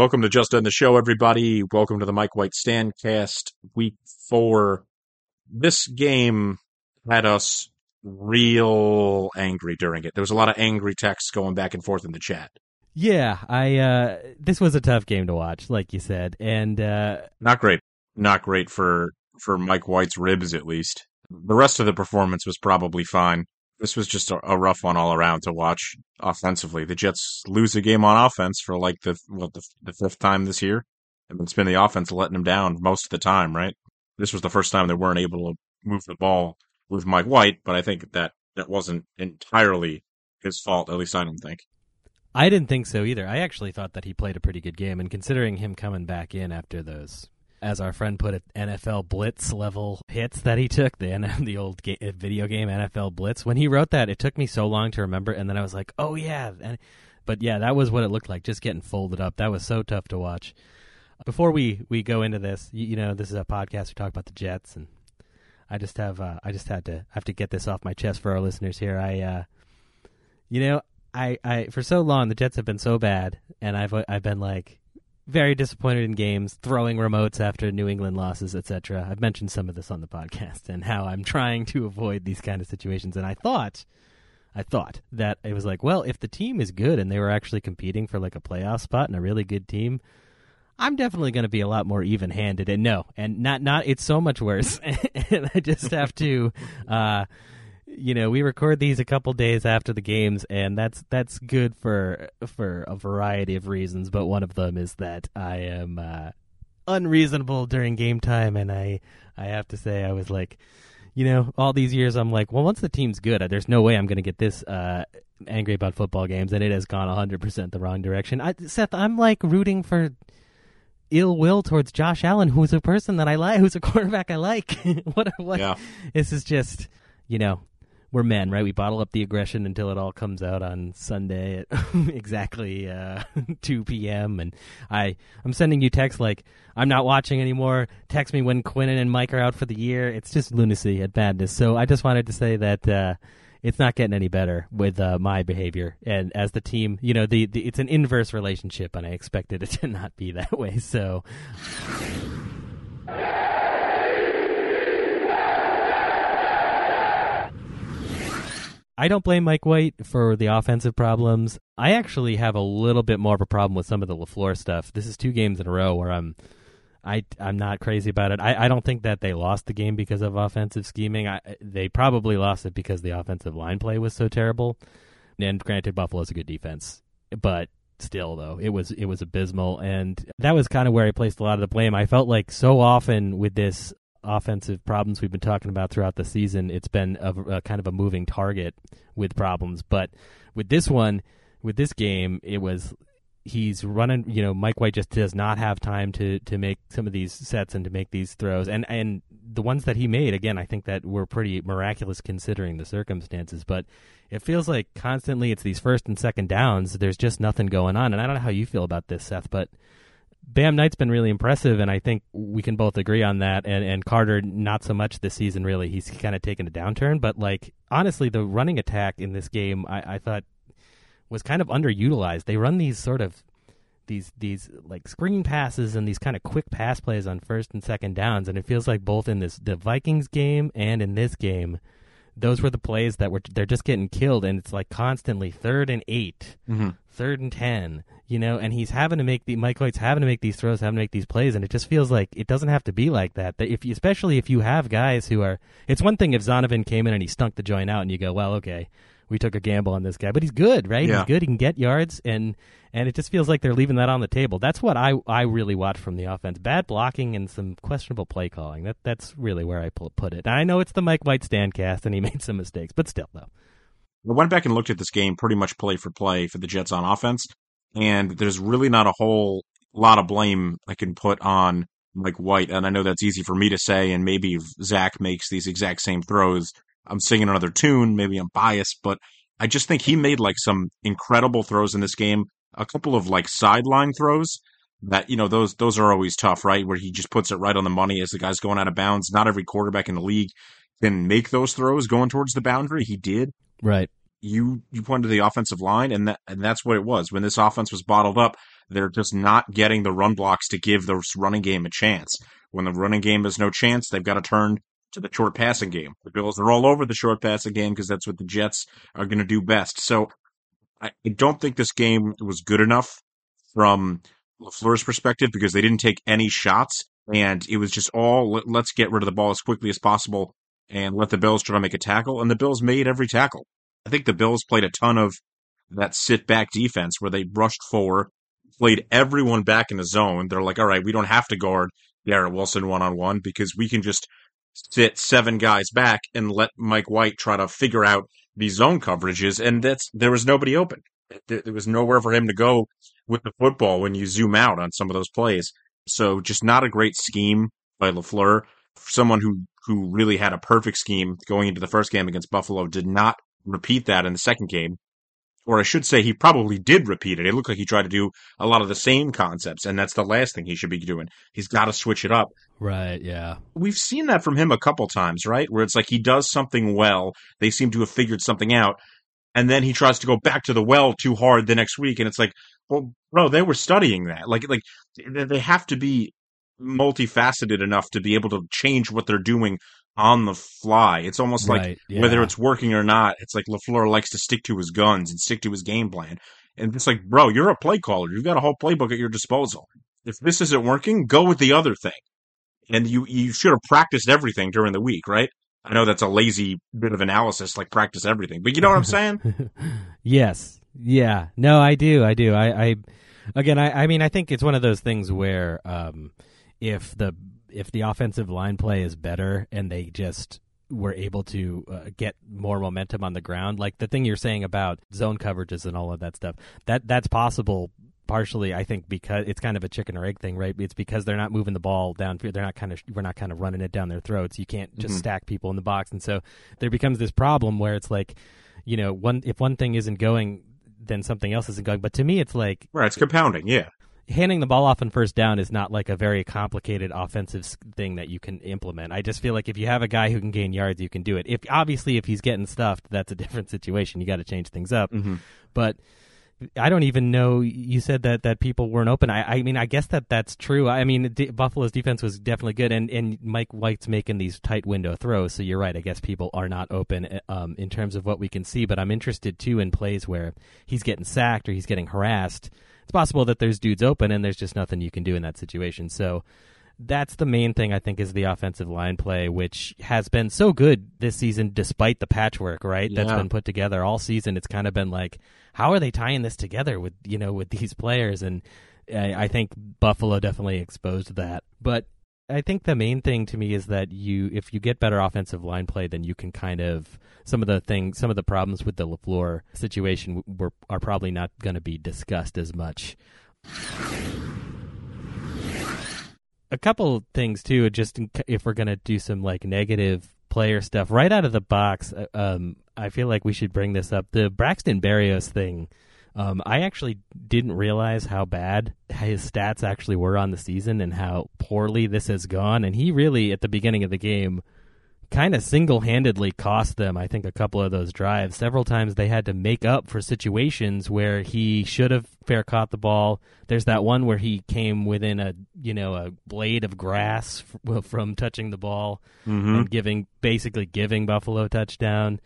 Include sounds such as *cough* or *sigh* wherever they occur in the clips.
Welcome to Just End the Show, everybody. Welcome to the Mike White Standcast, week four. This game had us real angry during it. There was a lot of angry texts going back and forth in the chat. Yeah, I uh this was a tough game to watch, like you said. And uh Not great. Not great for for Mike White's ribs, at least. The rest of the performance was probably fine. This was just a, a rough one all around to watch offensively. The Jets lose a game on offense for like the what the, the fifth time this year, and it's been the offense letting them down most of the time. Right? This was the first time they weren't able to move the ball with Mike White, but I think that that wasn't entirely his fault. At least I don't think. I didn't think so either. I actually thought that he played a pretty good game and considering him coming back in after those as our friend put it, NFL Blitz level hits that he took, the the old ga- video game NFL Blitz. When he wrote that, it took me so long to remember, and then I was like, "Oh yeah," and, but yeah, that was what it looked like, just getting folded up. That was so tough to watch. Before we, we go into this, you, you know, this is a podcast we talk about the Jets, and I just have uh, I just had to have to get this off my chest for our listeners here. I, uh, you know, I, I for so long the Jets have been so bad, and I've I've been like very disappointed in games, throwing remotes after New England losses, etc. I've mentioned some of this on the podcast and how I'm trying to avoid these kind of situations. And I thought, I thought that it was like, well, if the team is good and they were actually competing for like a playoff spot and a really good team, I'm definitely going to be a lot more even-handed. And no, and not not. It's so much worse. *laughs* and I just have to. uh you know, we record these a couple days after the games, and that's that's good for for a variety of reasons. But one of them is that I am uh, unreasonable during game time, and I I have to say I was like, you know, all these years I'm like, well, once the team's good, there's no way I'm going to get this uh, angry about football games, and it has gone 100 percent the wrong direction. I, Seth, I'm like rooting for ill will towards Josh Allen, who's a person that I like, who's a *laughs* quarterback I like. *laughs* what what? Yeah. This is just, you know, we're men, right? We bottle up the aggression until it all comes out on Sunday at *laughs* exactly uh, *laughs* 2 p.m. And I, I'm sending you texts like, I'm not watching anymore. Text me when Quinnen and Mike are out for the year. It's just lunacy at madness. So I just wanted to say that uh, it's not getting any better with uh, my behavior. And as the team, you know, the, the it's an inverse relationship, and I expected it *laughs* to not be that way. So. I don't blame Mike White for the offensive problems. I actually have a little bit more of a problem with some of the LaFleur stuff. This is two games in a row where I'm, I I'm not crazy about it. I, I don't think that they lost the game because of offensive scheming. I, they probably lost it because the offensive line play was so terrible. And granted, Buffalo's a good defense, but still though it was it was abysmal and that was kind of where I placed a lot of the blame. I felt like so often with this offensive problems we've been talking about throughout the season, it's been a, a kind of a moving target with problems. But with this one, with this game, it was he's running. You know, Mike White just does not have time to to make some of these sets and to make these throws. And and the ones that he made, again, I think that were pretty miraculous considering the circumstances. But it feels like constantly it's these first and second downs. There's just nothing going on. And I don't know how you feel about this, Seth, but Bam Knight's been really impressive, and I think we can both agree on that. And, and Carter, not so much this season, really. He's kind of taken a downturn. But, like, honestly, the running attack in this game, I, I thought was kind of underutilized. They run these sort of these these like screen passes and these kind of quick pass plays on first and second downs, and it feels like both in this the Vikings game and in this game, those were the plays that were they're just getting killed, and it's like constantly third and 8 Mhm. third and ten, you know, and he's having to make the Mike White's having to make these throws, having to make these plays, and it just feels like it doesn't have to be like that. That if you, especially if you have guys who are, it's one thing if Zonovan came in and he stunk the joint out, and you go, well, okay, we took a gamble on this guy, but he's good, right? Yeah. He's good. He can get yards, and and it just feels like they're leaving that on the table. That's what I I really watch from the offense: bad blocking and some questionable play calling. That that's really where I pu- put it. I know it's the Mike White stand cast, and he *laughs* made some mistakes, but still, though. I went back and looked at this game pretty much play for play for the Jets on offense. And there's really not a whole lot of blame I can put on Mike White. And I know that's easy for me to say, and maybe if Zach makes these exact same throws, I'm singing another tune. Maybe I'm biased, but I just think he made like some incredible throws in this game. A couple of like sideline throws that you know those those are always tough, right? Where he just puts it right on the money as the guy's going out of bounds. Not every quarterback in the league can make those throws going towards the boundary. He did. Right. You you pointed to the offensive line, and that and that's what it was. When this offense was bottled up, they're just not getting the run blocks to give the running game a chance. When the running game has no chance, they've got to turn to the short passing game. The Bills are all over the short passing game because that's what the Jets are going to do best. So I don't think this game was good enough from LaFleur's perspective because they didn't take any shots and it was just all let, let's get rid of the ball as quickly as possible and let the Bills try to make a tackle. And the Bills made every tackle. I think the Bills played a ton of that sit back defense where they rushed forward, played everyone back in the zone. They're like, all right, we don't have to guard Garrett Wilson one on one because we can just sit seven guys back and let Mike White try to figure out these zone coverages. And that's there was nobody open. There, there was nowhere for him to go with the football when you zoom out on some of those plays. So just not a great scheme by LaFleur. Someone who who really had a perfect scheme going into the first game against Buffalo did not repeat that in the second game. Or I should say he probably did repeat it. It looked like he tried to do a lot of the same concepts, and that's the last thing he should be doing. He's got to switch it up. Right. Yeah. We've seen that from him a couple times, right? Where it's like he does something well, they seem to have figured something out, and then he tries to go back to the well too hard the next week, and it's like, well, bro, they were studying that. Like, like they have to be multifaceted enough to be able to change what they're doing on the fly. It's almost Right, like yeah. whether it's working or not, it's like LaFleur likes to stick to his guns and stick to his game plan. And it's like, bro, you're a play caller. You've got a whole playbook at your disposal. If this isn't working, go with the other thing. And you you should have practiced everything during the week, right? I know that's a lazy bit of analysis, like practice everything, but you know what I'm saying? *laughs* yes. Yeah. No, I do. I do. I, I again, I, I mean, I think it's one of those things where um, if the if the offensive line play is better and they just were able to uh, get more momentum on the ground, like the thing you're saying about zone coverages and all of that stuff, that that's possible. Partially, I think because it's kind of a chicken or egg thing, right? It's because they're not moving the ball downfield. They're not kind of we're not kind of running it down their throats. You can't just Mhm. stack people in the box, and so there becomes this problem where it's like, you know, one if one thing isn't going, then something else isn't going. But to me, it's like right, it's compounding, yeah. Handing the ball off on first down is not like a very complicated offensive thing that you can implement. I just feel like if you have a guy who can gain yards, you can do it. If obviously if he's getting stuffed, that's a *laughs* different situation. You got to change things up. Mm-hmm. But I don't even know. You said that that people weren't open. I, I mean, I guess that that's true. I mean, D- Buffalo's defense was definitely good, and and Mike White's making these tight window throws. So you're right. I guess people are not open uh, um, in terms of what we can see. But I'm interested too in plays where he's getting sacked or he's getting harassed. It's possible that there's dudes open and there's just nothing you can do in that situation. So that's the main thing I think is the offensive line play, which has been so good this season despite the patchwork, right? that's been put together all season. It's kind of been like, how are they tying this together with you know with *laughs* these players? And I, I think Buffalo definitely exposed that. But I think the main thing to me is that you, if you get better offensive line play, then you can kind of some of the things, some of the problems with the LaFleur situation were are probably not going to be discussed as much. A couple things too, just in, if we're going to do some like negative player stuff right out of the box. uh, Um, I feel like we should bring this up. The Braxton Berrios thing. Um, I actually didn't realize how bad his stats actually were on the season and how poorly this has gone. And he really, at the beginning of the game, kind of single handedly cost them, I think, a couple of those drives. Several times they had to make up for situations where he should have fair caught the ball. There's that one where he came within a, you know, a blade of grass f- from touching the ball Mm-hmm. and giving, basically giving Buffalo a touchdown,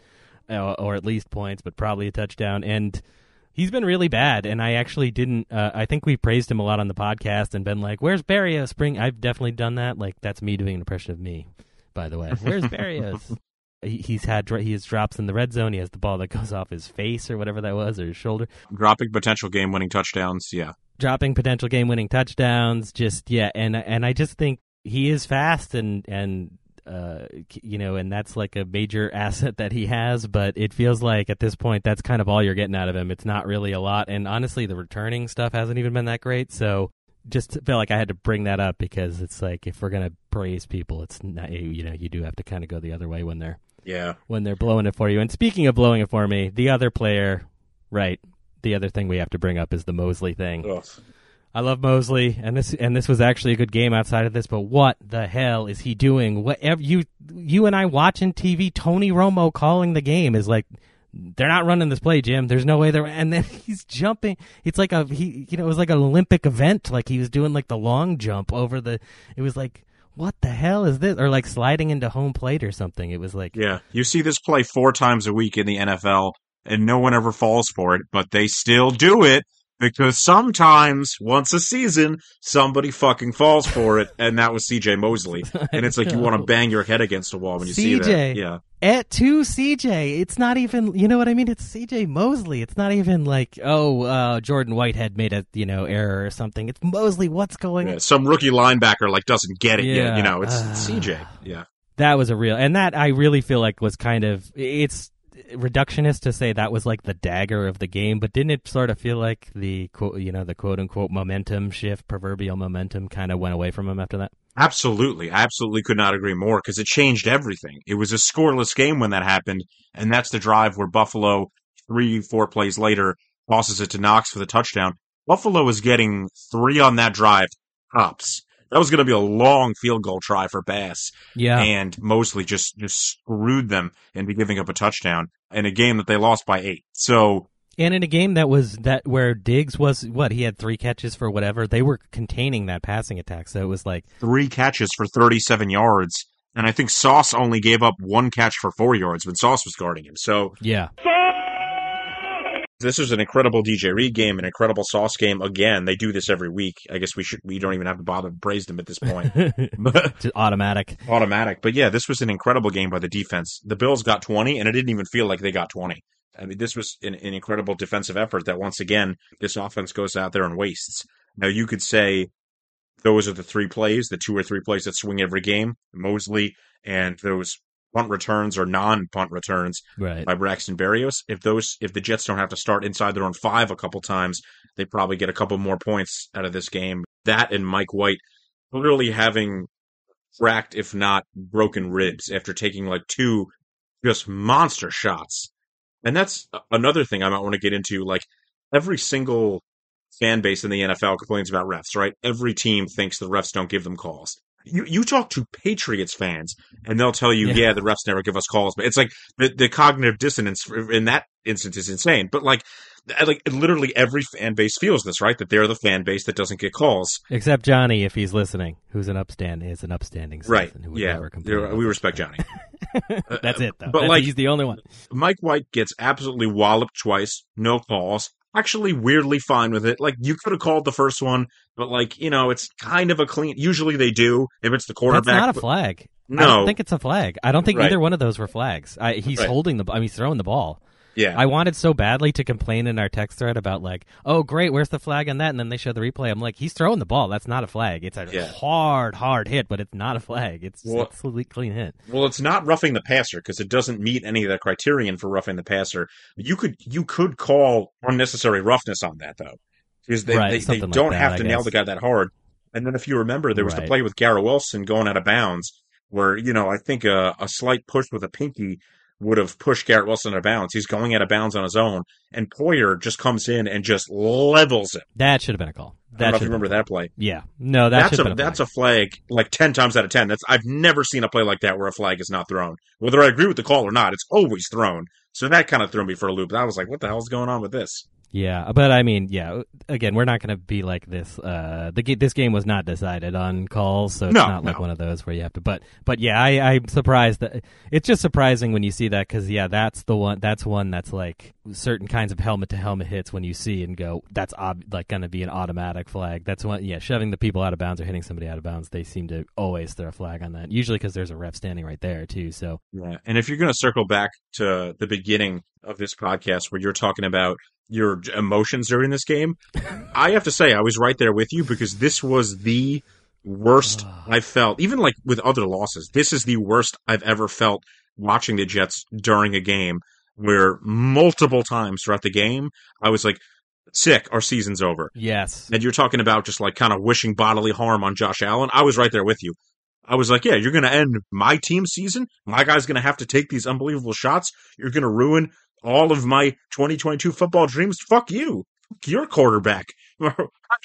uh, or at least points, but probably a touchdown. And he's been really bad. And I actually didn't. Uh, I think we praised him a lot on the podcast and been like, "Where's Berrios?" Spring. I've definitely done that. Like that's me doing an impression of me. By the way, *laughs* where's Berrios? he, he's had he has drops in the red zone. He has the ball that goes off his face or whatever that was, or his shoulder. Dropping potential game winning touchdowns, yeah. dropping potential game winning touchdowns just yeah and and I just think he is fast and and uh, you know, and that's like a major *laughs* asset that he has. But it feels like at this point, that's kind of all you're getting out of him. It's not really a lot, and honestly, the returning stuff hasn't even been that great. So just felt like I had to bring that up because it's like if we're gonna praise people, it's not you know you do have to kind of go the other way when they're Yeah. when they're blowing it for you. And speaking of blowing it for me, the other player, right? The other thing we have to bring up is the Mosley thing. Ugh. I love Mosley, and this and this was actually a good game outside of this. But what the hell is he doing? Whatever you you and I watching TV, Tony Romo calling the game is like they're not running this play, Jim. There's no way they're. And then *laughs* he's jumping. It's like a he. You know, it was like an Olympic event. Like he was doing like the long jump over the. It was like what the hell is this? Or like sliding into home plate or something. It was like Yeah. You see this play four times a week in the NFL, and no one ever falls for it, but they still do it because sometimes, once a season, somebody fucking falls for it, and that was CJ Mosley. *laughs* And it's like you want to bang your head against a wall when you see that. CJ. Yeah. at two CJ. It's not even you know what I mean. It's CJ Mosley. It's not even like oh uh, Jordan Whitehead made a you know error or something. It's Mosley. What's going? Yeah, Some rookie linebacker like doesn't get it yet. You know, it's, Ah. it's CJ. Yeah. That was a real and that I really feel like was kind of it's reductionist to say that was like the dagger of the game, but didn't it sort of feel like the quote you know the quote unquote momentum shift, proverbial momentum, kind of went away from him after that? Absolutely. I absolutely could not agree more because it changed everything. It was a scoreless game when that happened, and that's the drive where Buffalo, three, four plays later, tosses it to Knox for the touchdown. Buffalo was getting three on that drive tops. That was going to be a long field goal try for Bass, Yeah, and Mosley just just screwed them into giving up a touchdown in a game that they lost by eight. So And in a game that was that where Diggs was what he had three catches for whatever they were containing that passing attack, so it was like three catches for 37 yards, and I think Sauce only gave up one catch for four yards when Sauce was guarding him. So yeah, this was an incredible DJ Reed game, an incredible Sauce game. Again, they do this every week. I guess we should we don't even have to bother to praise them at this point. *laughs* automatic. automatic. But yeah, this was an incredible game by the defense. The Bills got 20, and it didn't even feel like they got 20. I mean, this was an, an incredible defensive effort that once again this offense goes out there and wastes. Now you could say those are the three plays, the two or three plays that swing every game. Mosley and those punt returns or non-punt returns Right. by Braxton Berrios. If those, if the Jets don't have to start inside their own five a couple times, they probably get a couple more points out of this game. That and Mike White literally having cracked, if not broken ribs after taking like two just monster shots. And that's another thing I might want to get into. Like every single fan base in the NFL complains about refs, right? Every team thinks the refs don't give them calls. You you talk to Patriots fans and they'll tell you, Yeah. yeah, the refs never give us calls. But it's like the, the cognitive dissonance in that instance is insane. But like, like literally every fan base feels this, right? That they're the fan base that doesn't get calls. Except Johnny, if he's listening, who's an upstand is an upstanding Right. citizen who would Yeah. never complain. There- We respect Johnny. *laughs* Uh, That's it, though. But, That's- like- he's the only one. Mike White gets absolutely walloped twice, no calls. Actually, weirdly fine with it. Like you could have called the first one, but like you know, it's kind of a clean. Usually they do if it's the That's quarterback. not a flag. I No, don't think it's a flag. I don't think Right. either one of those were flags. I, he's Right. holding the. I mean, he's throwing the ball. Yeah, I wanted so badly to complain in our text thread about like, oh great, where's the flag on that? And then they show the replay. I'm like, he's throwing the ball. That's not a flag. It's a Yeah. hard, hard hit, but it's not a flag. It's Well- it's a clean hit. Well, it's not roughing the passer because it doesn't meet any of the criterion for roughing the passer. You could you could call unnecessary roughness on that though, because they Right, they, they like don't that, have I to nail the guy that hard. And then if you remember, there was the play with Garrett Wilson going out of bounds, where you know I think a, a slight push with a pinky would have pushed Garrett Wilson out of bounds. He's going out of bounds on his own, and Poyer just comes in and just levels him. That should have been a call. I don't know if you remember that play. Yeah. No, that that's a, a that's flag. a flag like ten times out of ten. That's I've never seen a play like that where a flag is not thrown. Whether I agree with the call or not, it's always thrown. So that kind of threw me for a loop. I was like, what the hell's going on with this? Yeah, but I mean, yeah. Again, we're not going to be like this. Uh, the this game was not decided on calls, so it's No, not like no. one of those where you have to. But but yeah, I, I'm surprised that it's just surprising when you see that because yeah, that's the one. That's one that's like certain kinds of helmet to helmet hits when you see and go, that's ob- like going to be an automatic flag. That's one. Yeah, shoving the people out of bounds or hitting somebody out of bounds. They seem to always throw a flag on that. Usually because there's a ref standing right there too. So Yeah. And if you're going to circle back to the beginning of this podcast where you're talking about your emotions during this game, I have to say I was right there with you because this was the worst ah. I've felt, even like with other losses. This is the worst I've ever felt watching the Jets during a game where multiple times throughout the game, I was like, sick, our season's over. Yes. And you're talking about just like kind of wishing bodily harm on Josh Allen. I was right there with you. I was like, yeah, you're going to end my team season. My guy's going to have to take these unbelievable shots. You're going to ruin all of my 2022 football dreams. Fuck you. Fuck your quarterback. *laughs*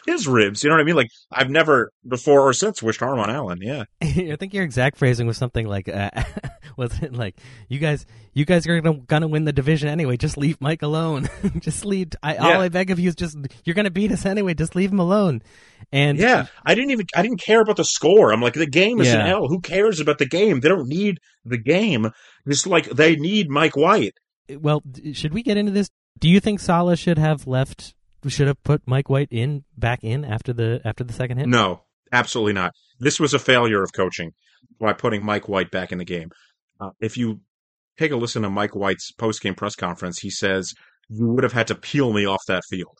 His ribs. You know what I mean? Like, I've never before or since wished harm on Allen. Yeah. *laughs* I think your exact phrasing was something like, uh, *laughs* was it like, you guys, you guys are gonna, gonna win the division anyway. Just leave Mike alone. just leave. I, Yeah. All I beg of you is just, you're gonna beat us anyway. Just leave him alone. And Yeah. I didn't even, I didn't care about the score. I'm like, the game is in Yeah. hell. Who cares about the game? They don't need the game. It's like they need Mike White. Well, should we get into this? Do you think Salah should have left? Should have put Mike White in back in after the after the second hit? No, absolutely not. This was a failure of coaching by putting Mike White back in the game. Uh, if you take a listen to Mike White's post-game press conference, he says, "You would have had to peel me off that field."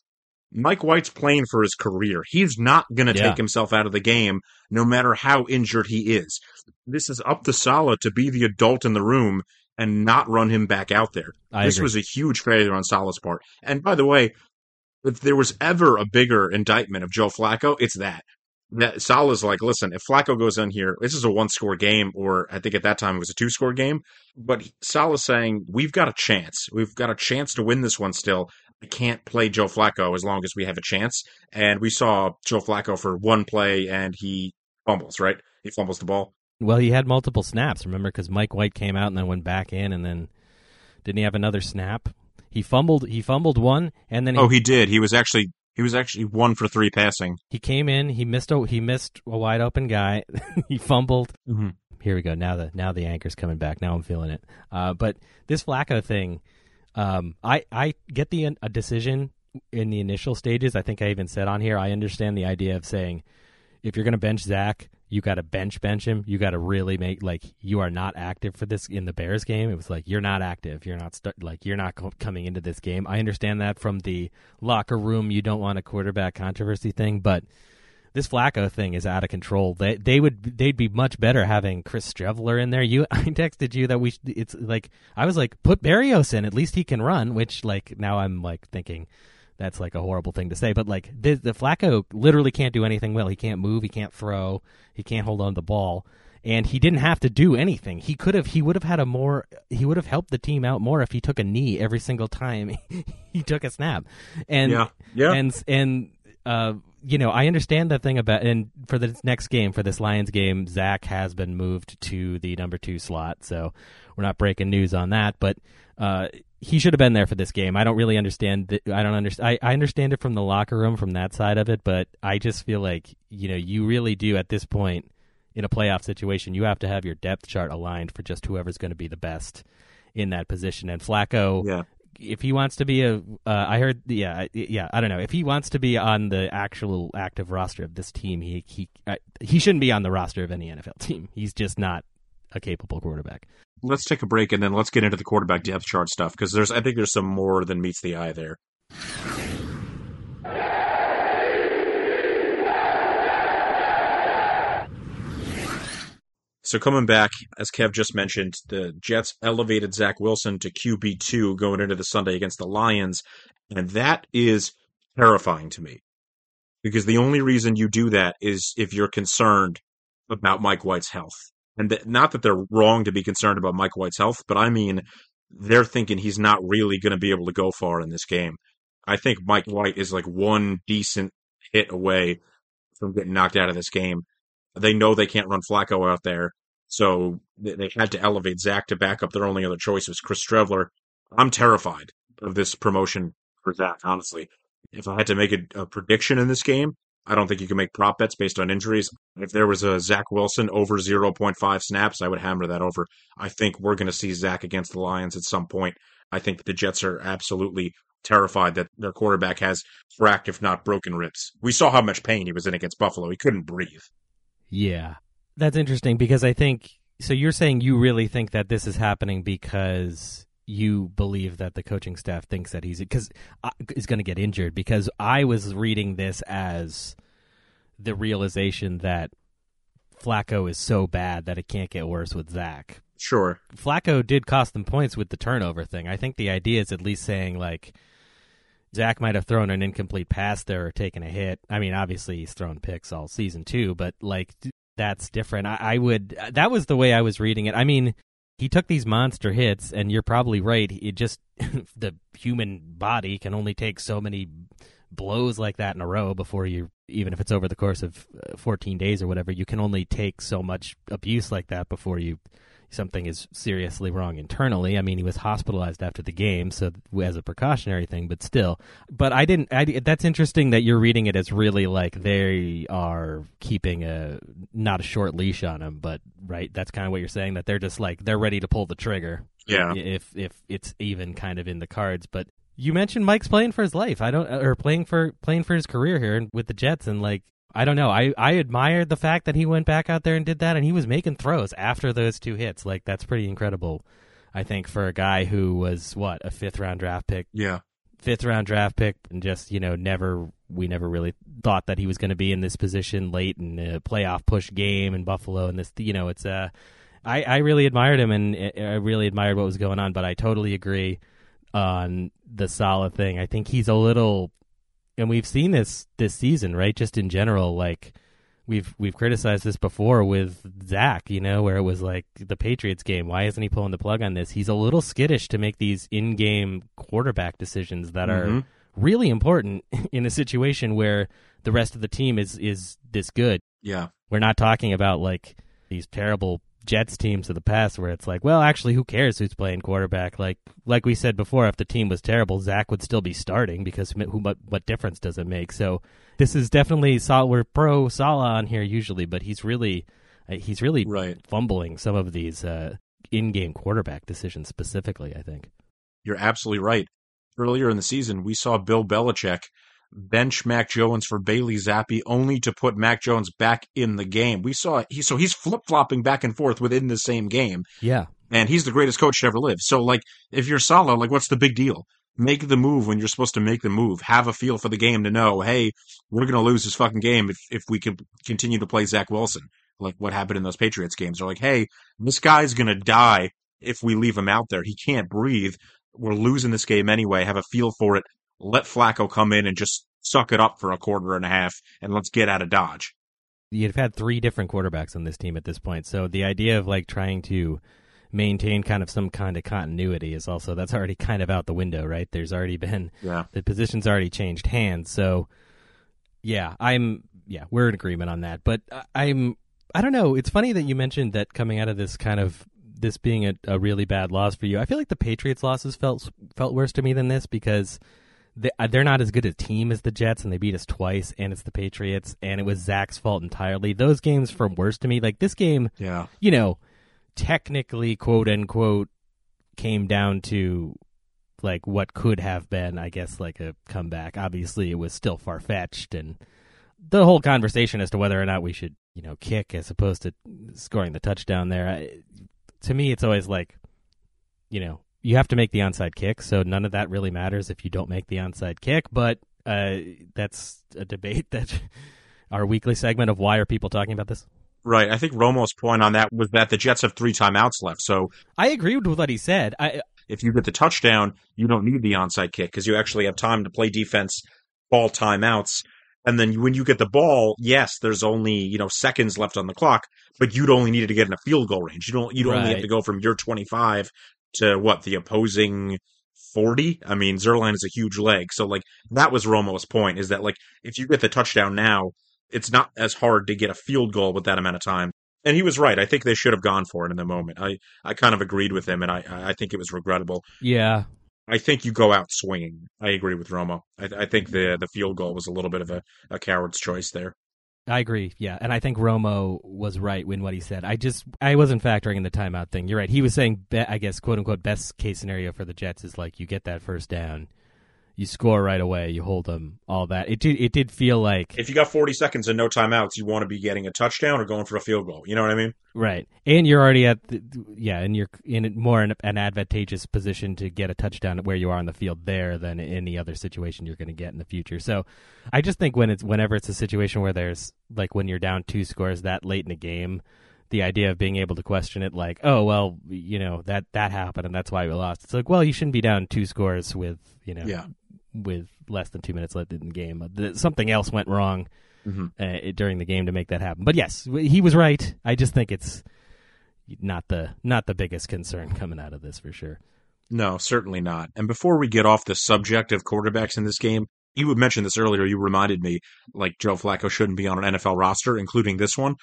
Mike White's playing for his career. He's not going to Yeah. take himself out of the game, no matter how injured he is. This is up to Salah to be the adult in the room and not run him back out there. I this agree. was a huge failure on Salah's part. And by the way, if there was ever a bigger indictment of Joe Flacco, it's that. That Salah's like, listen, if Flacco goes in here, this is a one score game, or I think at that time it was a two score game. But Salah's saying, we've got a chance. We've got a chance to win this one still. I can't play Joe Flacco as long as we have a chance. And we saw Joe Flacco for one play and he fumbles, right? He fumbles the ball. Well, he had multiple snaps. Remember, because Mike White came out and then went back in, and then didn't he have another snap? He fumbled. He fumbled one, and then he, Oh, he did. He was actually he was actually one for three passing. he came in. He missed a he missed a wide open guy. *laughs* he fumbled. Mhm. Here we go. Now the now the anchor's coming back. Now I'm feeling it. Uh, but this Flacco thing, um, I I get the a decision in the initial stages. I think I even said on here. I understand the idea of saying if you're going to bench Zach, you got to bench bench him. You got to really make like you are not active for this in the Bears game. It was like you're not active. You're not st- like you're not co- coming into this game. I understand that from the locker room. You don't want a quarterback controversy thing, but this Flacco thing is out of control. They they would they'd be much better having Chris Streveler in there. You *laughs* I texted you that we should, it's like I was like put Berrios in. At least he can run. Which like now I'm like thinking that's like a horrible thing to say, but like the, the Flacco literally can't do anything well. He can't move. He can't throw. He can't hold on to the ball. And he didn't have to do anything. He could have. He would have had a more. He would have helped the team out more if he took a knee every single time *laughs* he took a snap. And Yeah. Yeah. and and uh, you know, I understand that thing about and for the next game, for this Lions game, Zach has been moved to the number two slot, so we're not breaking news on that. But uh, he should have been there for this game. I don't really understand. The, I don't understand. I, I understand it from the locker room, from that side of it, but I just feel like you know, you really do at this point in a playoff situation, you have to have your depth chart aligned for just whoever's going to be the best in that position. And Flacco, yeah. if he wants to be a, uh, I heard, yeah, I- yeah, I don't know. If he wants to be on the actual active roster of this team, he he uh, he shouldn't be on the roster of any NFL team. He's just not a capable quarterback. Let's take a break and then let's get into the quarterback depth chart stuff because there's I think there's some more than meets the eye there. So coming back, as Kev just mentioned, the Jets elevated Zach Wilson to QB two going into the Sunday against the Lions, and that is terrifying to me because the only reason you do that is if you're concerned about Mike White's health. And not that they're wrong to be concerned about Mike White's health, but I mean, they're thinking he's not really going to be able to go far in this game. I think Mike White is like one decent hit away from getting knocked out of this game. They know they can't run Flacco out there, so they, they had to elevate Zach to back up. Their only other choice was Chris Streveler. I'm terrified of this promotion for Zach, honestly. If I had to make a, a prediction in this game, I don't think you can make prop bets based on injuries. If there was a Zach Wilson over 0.5 snaps, I would hammer that over. I think we're going to see Zach against the Lions at some point. I think the Jets are absolutely terrified that their quarterback has cracked, if not broken ribs. We saw how much pain he was in against Buffalo. He couldn't breathe. Yeah, that's interesting because I think so. You're saying you really think that this is happening because you believe that the coaching staff thinks that he's because is going to get injured. Because I was reading this as the realization that Flacco is so bad that it can't get worse with Zach. Sure. Flacco did cost them points with the turnover thing. I think the idea is at least saying like Zach might have thrown an incomplete pass there or taken a hit. I mean, obviously he's thrown picks all season too, but like that's different. I, I would that was the way I was reading it. I mean, he took these monster hits, and you're probably right. It just *laughs* the human body can only take so many blows like that in a row before you even if it's over the course of uh, 14 days or whatever you can only take so much abuse like that before you something is seriously wrong internally. I mean, he was hospitalized after the game, so as a precautionary thing, but still. But I didn't. I, that's interesting that you're reading it as really like they are keeping a not a short leash on him, but right. That's kind of what you're saying that they're just like they're ready to pull the trigger. Yeah. If if it's even kind of in the cards, but. You mentioned Mike's playing for his life. I don't, or playing for playing for his career here with the Jets, and like I don't know. I, I admired the fact that he went back out there and did that, and he was making throws after those two hits. Like that's pretty incredible. I think for a guy who was what a fifth round draft pick, Yeah. fifth round draft pick, and just you know never we never really thought that he was going to be in this position late in a playoff push game in Buffalo. And this, you know, it's uh, I I really admired him and I really admired what was going on. But I totally agree on the Salah thing. I think he's a little and we've seen this this season, right? Just in general, like we've we've criticized this before with Zach, you know, where it was like the Patriots game. Why isn't he pulling the plug on this? He's a little skittish to make these in-game quarterback decisions that are Mhm. really important *laughs* in a situation where the rest of the team is is this good. Yeah. We're not talking about like these terrible Jets teams of the past where it's like, well, actually, who cares who's playing quarterback? Like, like we said before, if the team was terrible, Zach would still be starting because who, what, what difference does it make? So this is definitely. We're pro Salah on here usually, but he's really, uh, he's really Right. fumbling some of these uh, in-game quarterback decisions specifically. I think. You're absolutely right. Earlier in the season, we saw Bill Belichick bench Mac Jones for Bailey Zappe only to put Mac Jones back in the game. We saw he so he's flip flopping back and forth within the same game, Yeah. and he's the greatest coach to ever live. So like, if you're Salah, like, what's the big deal? Make the move when you're supposed to make the move. Have a feel for the game to know, hey, we're gonna lose this fucking game if if we can continue to play Zach Wilson. Like what happened in those Patriots games. They're like, hey, this guy's gonna die if we leave him out there. He can't breathe. We're losing this game anyway. Have a feel for it. Let Flacco come in and just suck it up for a quarter and a half, and let's get out of Dodge. You've had three different quarterbacks on this team at this point, so the idea of like trying to maintain kind of some kind of continuity is also that's already kind of out the window, right? There's already been Yeah. the position's already changed hands, so yeah, I'm yeah, we're in agreement on that. But I'm I don't know. It's funny that you mentioned that coming out of this kind of this being a, a really bad loss for you. I feel like the Patriots losses felt felt worse to me than this because they, uh, they're not as good a team as the Jets, and they beat us twice, and it's the Patriots, and it was Zach's fault entirely. Those games from worse to me, like this game, Yeah. you know, technically, quote unquote, came down to like what could have been, I guess, like a comeback. Obviously, it was still far fetched, and the whole conversation as to whether or not we should, you know, kick as opposed to scoring the touchdown there. I, to me, it's always like, you know, you have to make the onside kick, so none of that really matters if you don't make the onside kick. But uh, that's a debate *laughs* that our weekly segment of why are people talking about this. Right. I think Romo's point on that was that the Jets have three timeouts left. So I agree with what he said. I if you get the touchdown, you don't need the onside kick because you actually have time to play defense, call timeouts. And then when you get the ball, yes, there's only, you know, seconds left on the clock, but you'd only needed to get in a field goal range. You don't, you'd only have to go from your 25 to what, the opposing 40? I mean, Zuerlein is a huge leg. So, like, that was Romo's point is that, like, if you get the touchdown now, it's not as hard to get a field goal with that amount of time. And he was right. I think they should have gone for it in the moment. I, I kind of agreed with him, and I, I think it was regrettable. yeah, I think you go out swinging. I agree with Romo. I, I think the the field goal was a little bit of a, a coward's choice there. I agree. Yeah, and I think Romo was right in what he said. I just I wasn't factoring in the timeout thing. You're right. He was saying, be, I guess, quote unquote, best case scenario for the Jets is like you get that first down, you score right away, you hold them, all that. It did it did feel like If you got 40 seconds and no timeouts, you want to be getting a touchdown or going for a field goal. You know what I mean? right, and you're already at the, yeah, and you're in more in an advantageous position to get a touchdown where you are on the field there than any other situation you're going to get in the future. So, I just think when it's whenever it's a situation where there's like when you're down two scores that late in a game. The idea of being able to question it, like, oh well, you know that that happened and that's why we lost. It's like, well, you shouldn't be down two scores with you know Yeah. With less than two minutes left in the game. Something else went wrong Mhm. uh, during the game to make that happen. But yes, he was right. I just think it's not the not the biggest concern coming out of this for sure. No, certainly not. And before we get off the subject of quarterbacks in this game, you had mentioned this earlier. You reminded me, like Joe Flacco shouldn't be on an NFL roster, including this one.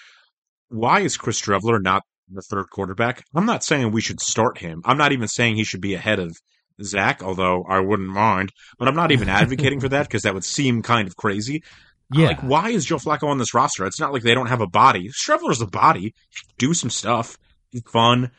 Why is Chris Streveler not the third quarterback? I'm not saying we should start him. I'm not even saying he should be ahead of Zach, although I wouldn't mind. But I'm not even advocating for that *laughs* because that would seem kind of crazy. Yeah, Like, why is Joe Flacco on this roster? It's not like they don't have a body. Streveler's a body. He do some stuff. He's fun.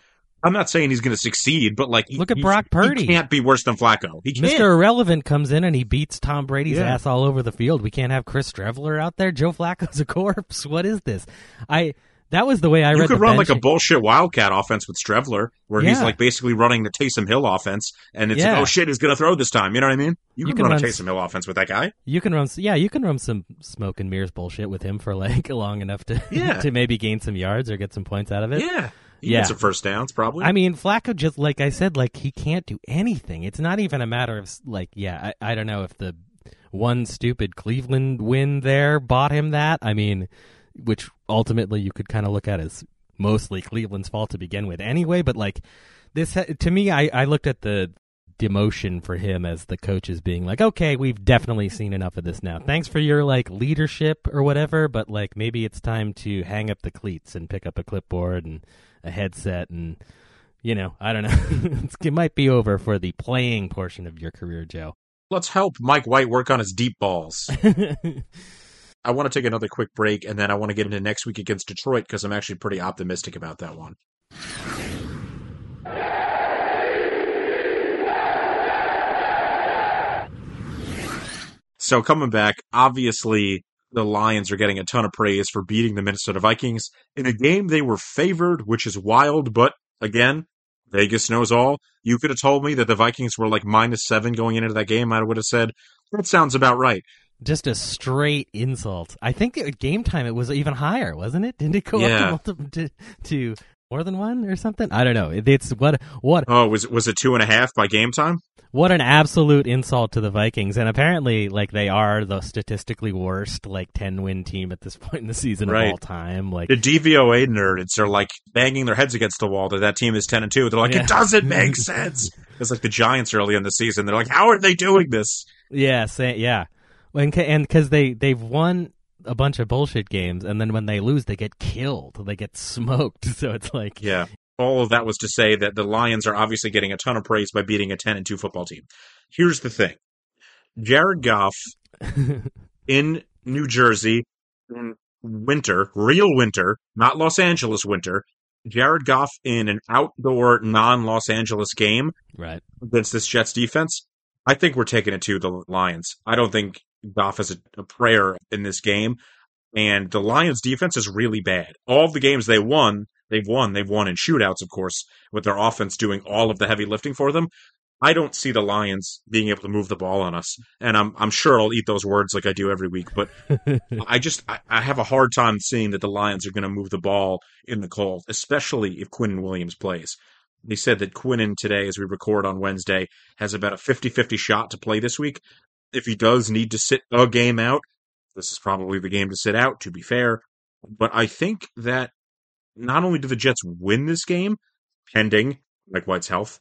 I'm not saying he's going to succeed, but like, he- Look at Brock Purdy. He can't be worse than Flacco. He can't. Mr. Irrelevant comes in and he beats Tom Brady's Yeah. ass all over the field. We can't have Chris Streveler out there. Joe Flacco's a corpse. What is this? I that was the way I you read. You could run like a bullshit Wildcat offense with Streveler, where he's like basically running the Taysom Hill offense, and it's Yeah. like, oh shit, he's going to throw this time. You know what I mean? You, You can, can run, run a Taysom Hill offense with that guy. You can run, yeah, you can run some smoke and mirrors bullshit with him for like *laughs* long enough to Yeah. *laughs* to maybe gain some yards or get some points out of it. Yeah, he Yeah. gets some first downs probably. I mean, Flacco just like I said, like he can't do anything. It's not even a matter of like, yeah, I, I don't know if the one stupid Cleveland win there bought him that. I mean, which ultimately you could kind of look at as mostly Cleveland's fault to begin with, anyway. But like this, to me, I I looked at the demotion for him as the coach as being like, okay, we've definitely seen enough of this now. Thanks for your like leadership or whatever, but like maybe it's time to hang up the cleats and pick up a clipboard and a headset and you know, I don't know. *laughs* It's- it might be over for the playing portion of your career, Joe. Let's help Mike White work on his deep balls. *laughs* I want to take another quick break, and then I want to get into next week against Detroit because I'm actually pretty optimistic about that one. So coming back, obviously the Lions are getting a ton of praise for beating the Minnesota Vikings in a game they were favored, which is wild, but again, Vegas knows all. You could have told me that the Vikings were like minus seven going into that game. I would have said, that sounds about right. Just a straight insult. I think at game time it was even higher, wasn't it? Didn't it go Yeah. up to, multi- to to more than one or something? I don't know. It- It's what what Oh, was was it two and a half by game time? what an absolute insult to the Vikings. And apparently, like they are the statistically worst like ten win team at this *laughs* point in the season Right. of all time. Like The DVOA nerds are like banging their heads against the wall that that team is ten and two. They're like, Yeah. it doesn't *laughs* make sense. It's like the Giants early in the season. They're like, how are they doing this? Yeah, say, yeah, and and because they they've won a bunch of bullshit games, and then when they lose, they get killed, they get smoked. *laughs* So it's like, Yeah. All of that was to say that the Lions are obviously getting a ton of praise by beating a 10 and 2 football team. Here's the thing Jared Goff *laughs* in New Jersey in winter, real winter, not Los Angeles winter. Jared Goff in an outdoor, non Los Angeles game right, against this Jets defense. I think we're taking it to the Lions. I don't think Goff as a, a prayer in this game. And the Lions defense is really bad. All the games they won, they've won. They've won in shootouts, of course, with their offense doing all of the heavy lifting for them. I don't see the Lions being able to move the ball on us. And I'm I'm sure I'll eat those words like I do every week, but *laughs* I just I, I have a hard time seeing that the Lions are going to move the ball in the cold, especially if Quinn Williams plays. They said that Quinnen today, as we record on Wednesday, has about a 50-50 shot to play this week. If he does need to sit a game out, this is probably the game to sit out, to be fair. But I think that not only do the Jets win this game, pending Mike White's health,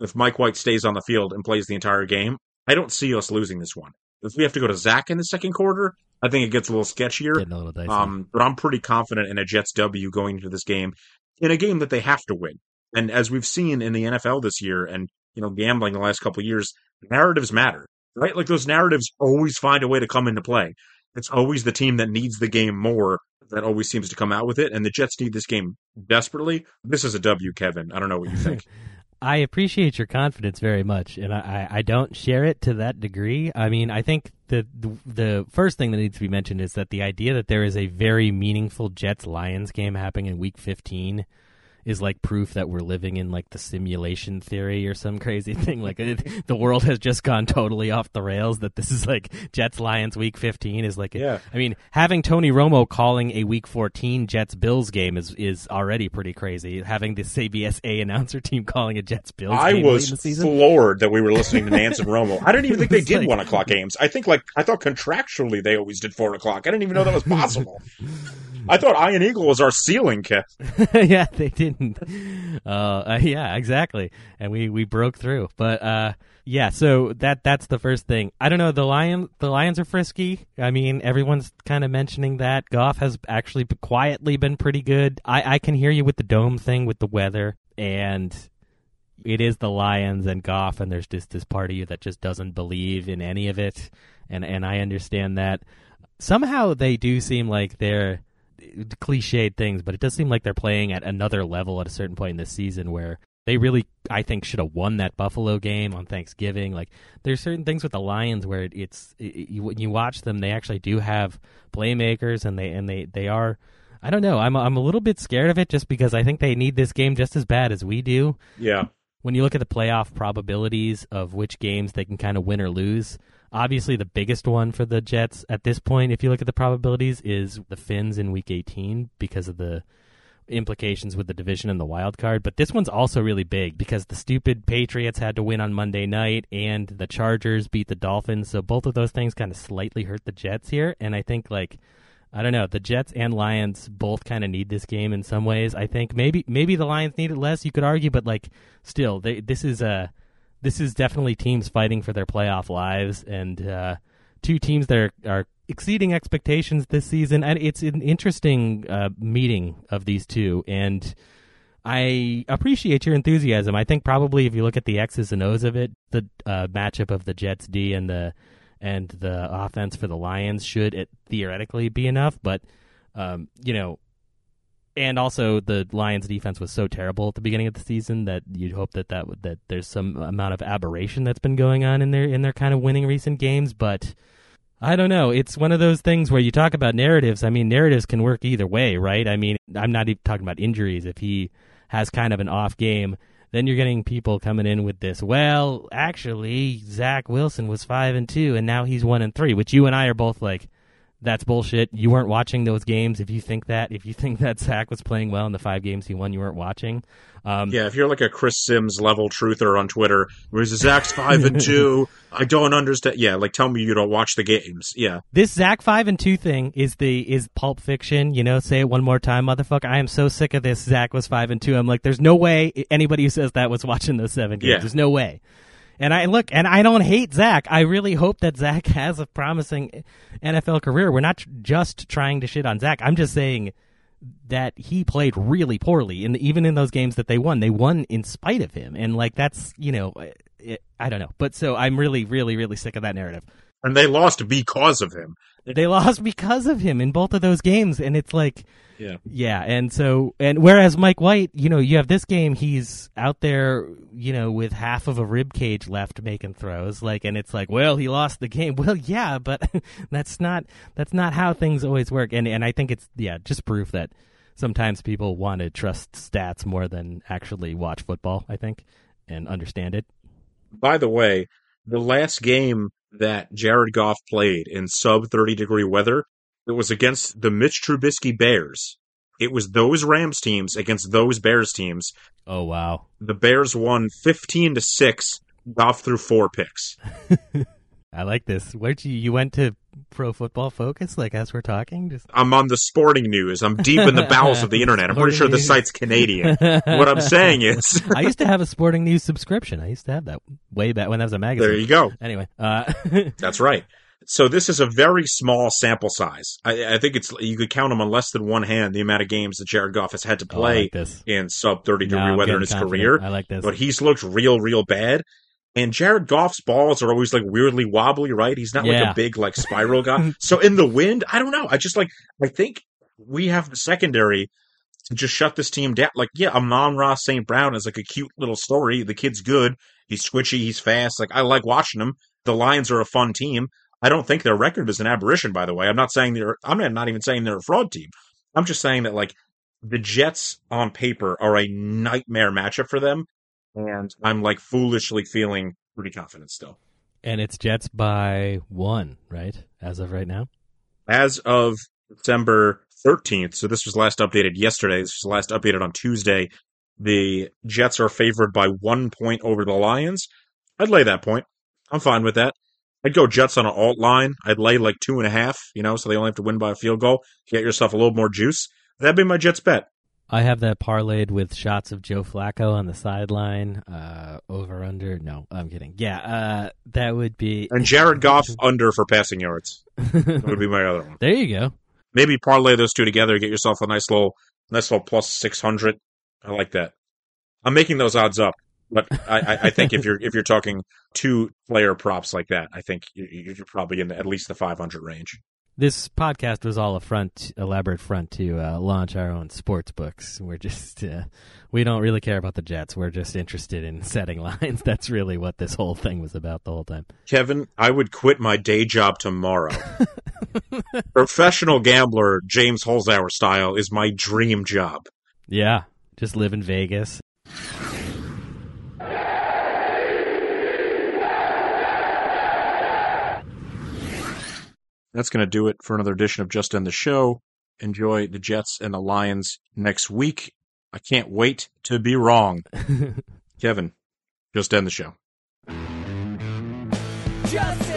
if Mike White stays on the field and plays the entire game, I don't see us losing this one. If we have to go to Zach in the second quarter, I think it gets a little sketchier. a little. Um, but I'm pretty confident in a Jets W going into this game, in a game that they have to win. And as we've seen in the NFL this year, and you know, gambling the last couple of years, narratives matter, right? Like those narratives always find a way to come into play. It's always the team that needs the game more that always seems to come out with it, and the Jets need this game desperately. This is a W, Kevin. I don't know what you think. *laughs* I appreciate your confidence very much, and I, I don't share it to that degree. I mean, I think the, the the first thing that needs to be mentioned is that the idea that there is a very meaningful Jets Lions game happening in Week 15 is like proof that we're living in like the simulation theory or some crazy *laughs* thing. Like it, the world has just gone totally off the rails. That this is like Jets Lions Week 15 is like. Yeah. I mean, having Tony Romo calling a Week 14 Jets Bills game is is already pretty crazy. Having the CBSA announcer team calling a Jets Bills I was the season. floored that we were listening to Nance and Romo. I didn't even think *laughs* they did like- one o'clock games. I think like I thought contractually they always did four o'clock. I didn't even know that was possible. *laughs* I thought Iron Eagle was our ceiling kit. yeah, they didn't. *laughs* Uh, *laughs* yeah, exactly. And we, we broke through. But uh, yeah, so that that's the first thing. I don't know. The lion the Lions are frisky. I mean, everyone's kind of mentioning that. Goff has actually quietly been pretty good. I, I can hear you with the dome thing with the weather, and it is the Lions and Goff, and there's just this part of you that just doesn't believe in any of it, and and I understand that. Somehow they do seem like they're cliched things, but it does seem like they're playing at another level at a certain point in this season where they really, I think, should have won that Buffalo game on Thanksgiving. Like, there's certain things with the Lions where it, it's it, you, when you watch them, they actually do have playmakers, and they and they they are. I don't know. I'm I'm a little bit scared of it just because I think they need this game just as bad as we do Yeah. when you look at the playoff probabilities of which games they can kind of win or lose, obviously the biggest one for the Jets at this point, if you look at the probabilities, is the Fins in Week 18 because of the implications with the division and the wild card. But this one's also really big because the stupid Patriots had to win on Monday night and the Chargers beat the Dolphins. So both of those things kind of slightly hurt the Jets here. And I think like I don't know. The Jets and Lions both kind of need this game in some ways. I think maybe maybe the Lions need it less. You could argue, but like still, they, this is a this is definitely teams fighting for their playoff lives, and uh, two teams that are, are exceeding expectations this season. And it's an interesting uh, meeting of these two, and I appreciate your enthusiasm. I think probably if you look at the X's and O's of it, the uh, matchup of the Jets D and the and the offense for the Lions should it theoretically be enough, but um, you know, and also the Lions defense was so terrible at the beginning of the season that you'd hope that that that there's some amount of aberration that's been going on in their in their kind of winning recent games, but I don't know. It's one of those things where you talk about narratives. I mean, narratives can work either way, right? I mean, I'm not even talking about injuries. If he has kind of an off game, then you're getting people coming in with this. Well, actually, Zach Wilson was five and two, and now he's one and three. Which you and I are both like, that's bullshit. You weren't watching those games. If you think that, if you think that Zach was playing well in the five games he won, you weren't watching. Um, Yeah, if you're like a Chris Simms level truther on Twitter, where he's Zach's five and *laughs* two, I don't understand. Yeah, like tell me you don't watch the games. Yeah, This Zach five and two thing is the is Pulp Fiction. You know, say it one more time, motherfucker. I am so sick of this. Zach was five and two. I'm like, there's no way anybody who says that was watching those seven games. Yeah. There's no way. And I look, and I don't hate Zach. I really hope that Zach *laughs* has a promising NFL career. We're not just trying to shit on Zach. I'm just saying that he played really poorly, and even in those games that they won, they won in spite of him. And like that's you know, it, I don't know. But so I'm really, really, really sick of that narrative and they lost because of him. they lost because of him in both of those games and it's like Yeah. yeah and so and whereas mike white you know you have this game he's out there you know with half of a rib cage left making throws like and it's like well he lost the game *laughs* well yeah but *laughs* that's not that's not how things always work and and i think it's yeah just proof that sometimes people want to trust stats more than actually watch football i think and understand it By the way, the last game that Jared Goff played in sub 30 degree weather, it was against the Mitch Trubisky Bears. It was those Rams teams against those Bears teams. oh wow The Bears won 15 to 6. Goff threw four picks. *laughs* i like this where'd you you went to pro football focus like as we're talking just I'm on the sporting news. I'm deep in the bowels of the *laughs* internet. I'm pretty sure the site's Canadian. what I'm saying *laughs* is, I used to have a sporting news subscription. I used to have that way back when that was a magazine. there you go. Anyway, uh, *laughs* That's right. So this is a very small sample size. I, I think it's you could count them on less than one hand the amount of games that Jared Goff has had to oh, play like in sub 30 degree I'm weather in his confident. career. I like this. But he's looked real, real bad. And Jared Goff's balls are always like weirdly wobbly, right? He's not like a big like spiral guy. *laughs* so in the wind, I don't know. I just like I think we have the secondary to just shut this team down. Like, yeah, Amon-Ra St. Brown is like a cute little story. The kid's good. He's twitchy. He's fast. Like, I like watching him. The Lions are a fun team. I don't think their record is an aberration, by the way. I'm not saying they're, I'm not even saying they're a fraud team. I'm just saying that, like, the Jets on paper are a nightmare matchup for them. And I'm like foolishly feeling pretty confident still. And it's Jets by one, right? As of right now? As of December 13th, so this was last updated yesterday, this was last updated on Tuesday, the Jets are favored by one point over the Lions. I'd lay that point. I'm fine with that. I'd go Jets on an alt line. I'd lay like two and a half, you know, so they only have to win by a field goal. Get yourself a little more juice. That'd be my Jets bet. I have that parlayed with shots of Joe Flacco on the sideline. Uh, over under? No, I'm kidding. Yeah, uh, that would be. And Jared Goff under for passing yards. That would be my other one. *laughs* there you go. Maybe parlay those two together, get yourself a nice little, nice little plus six hundred. I like that. I'm making those odds up, but I, I, I think if you're if you're talking two player props like that, I think you- you're probably in the, at least the 500 range. This podcast was all a front, elaborate front to uh, launch our own sports books. We're just, uh, we don't really care about the Jets. We're just interested in *laughs* setting lines. That's really what this whole thing was about the whole time. Kevin, I would quit my day job tomorrow. *laughs* Professional gambler James Holzhauer style is my dream job. Yeah, just live in Vegas. That's going to do it for another edition of Just End the Show. Enjoy the Jets and the Lions next week. I can't wait to be wrong. *laughs* Kevin, just end the show. Just end